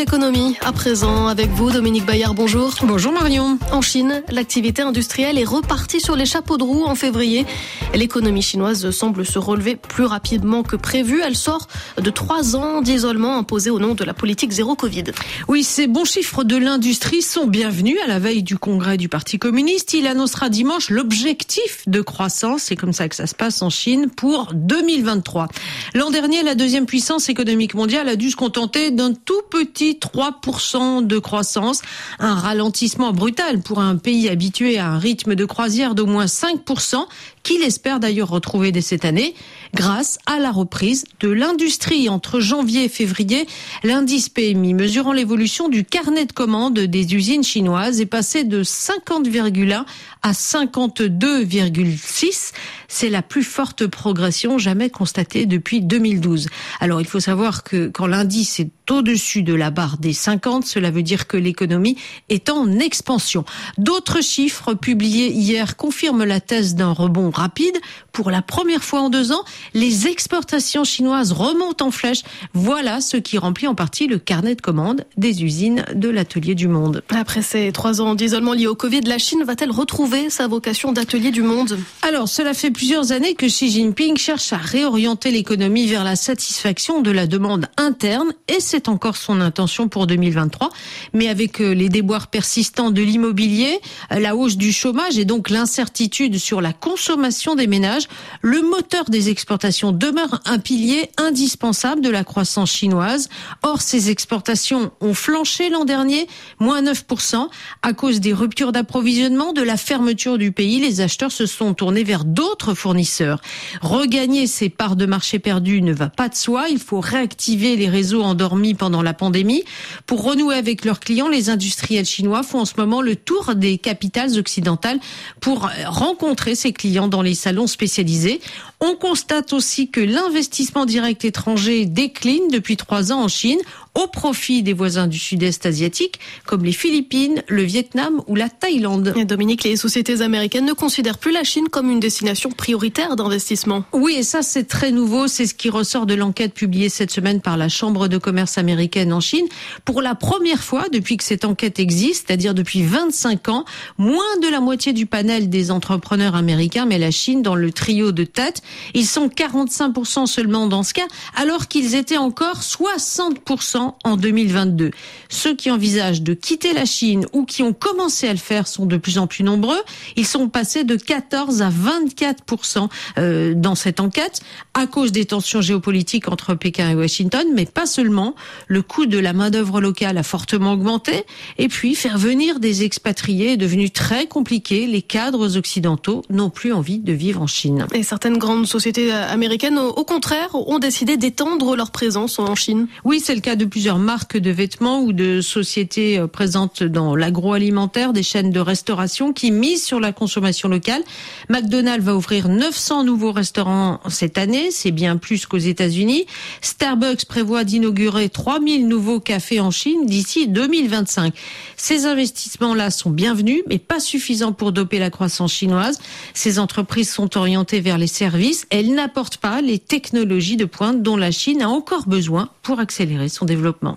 l'économie. À présent, avec vous, Dominique Bayard, bonjour. Bonjour Marion. En Chine, l'activité industrielle est repartie sur les chapeaux de roue en février. L'économie chinoise semble se relever plus rapidement que prévu. Elle sort de trois ans d'isolement imposé au nom de la politique zéro Covid. Oui, ces bons chiffres de l'industrie sont bienvenus à la veille du congrès du Parti communiste. Il annoncera dimanche l'objectif de croissance, c'est comme ça que ça se passe en Chine, pour 2023. L'an dernier, la deuxième puissance économique mondiale a dû se contenter d'un tout petit 3% de croissance, un ralentissement brutal pour un pays habitué à un rythme de croisière d'au moins 5%, qu'il espère d'ailleurs retrouver dès cette année, grâce à la reprise de l'industrie. Entre janvier et février, l'indice PMI mesurant l'évolution du carnet de commandes des usines chinoises est passé de 50,1 à 52,6. C'est la plus forte progression jamais constatée depuis 2012. Alors il faut savoir que quand l'indice est au-dessus de la barre des 50, cela veut dire que l'économie est en expansion. D'autres chiffres publiés hier confirment la thèse d'un rebond rapide. Pour la première fois en deux ans, les exportations chinoises remontent en flèche. Voilà ce qui remplit en partie le carnet de commandes des usines de l'atelier du monde. Après ces trois ans d'isolement liés au Covid, la Chine va-t-elle retrouver sa vocation d'atelier du monde? Alors, cela fait plusieurs années que Xi Jinping cherche à réorienter l'économie vers la satisfaction de la demande interne et c'est encore son intention pour 2023. Mais avec euh, les déboires persistants de l'immobilier, euh, la hausse du chômage et donc l'incertitude sur la consommation des ménages, le moteur des exportations demeure un pilier indispensable de la croissance chinoise. Or, ces exportations ont flanché l'an dernier, moins 9%, à cause des ruptures d'approvisionnement, de la fermeture du pays. Les acheteurs se sont tournés vers d'autres fournisseurs. Regagner ces parts de marché perdues ne va pas de soi. Il faut réactiver les réseaux endormis pendant la pandémie. Pour renouer avec leurs clients, les industriels chinois font en ce moment le tour des capitales occidentales pour rencontrer ces clients dans les salons spécialisés. On constate aussi que l'investissement direct étranger décline depuis trois ans en Chine au profit des voisins du sud-est asiatique comme les Philippines, le Vietnam ou la Thaïlande. Et Dominique, les sociétés américaines ne considèrent plus la Chine comme une destination prioritaire d'investissement. Oui, et ça c'est très nouveau, c'est ce qui ressort de l'enquête publiée cette semaine par la Chambre de commerce américaine en Chine. Pour la première fois depuis que cette enquête existe, c'est-à-dire depuis 25 ans, moins de la moitié du panel des entrepreneurs américains met la Chine dans le trio de tête. Ils sont 45% seulement dans ce cas, alors qu'ils étaient encore 60% en 2022. Ceux qui envisagent de quitter la Chine ou qui ont commencé à le faire sont de plus en plus nombreux. Ils sont passés de 14 à 24% euh, dans cette enquête à cause des tensions géopolitiques entre Pékin et Washington, mais pas seulement. Le coût de la main-d'œuvre locale a fortement augmenté et puis faire venir des expatriés est devenu très compliqué. Les cadres occidentaux n'ont plus envie de vivre en Chine. Certaines grandes sociétés américaines, au contraire, ont décidé d'étendre leur présence en Chine. Oui, c'est le cas de plusieurs marques de vêtements ou de sociétés euh, présentes dans l'agroalimentaire, des chaînes de restauration qui misent sur la consommation locale. McDonald's va ouvrir 900 nouveaux restaurants cette année, c'est bien plus qu'aux États-Unis. Starbucks prévoit d'inaugurer 3000 nouveaux cafés en Chine d'ici 2025. Ces investissements-là sont bienvenus, mais pas suffisants pour doper la croissance chinoise. Ces entreprises sont orientées vers les services. Elles n'apportent pas les technologies de pointe dont la Chine a encore besoin pour accélérer son développement.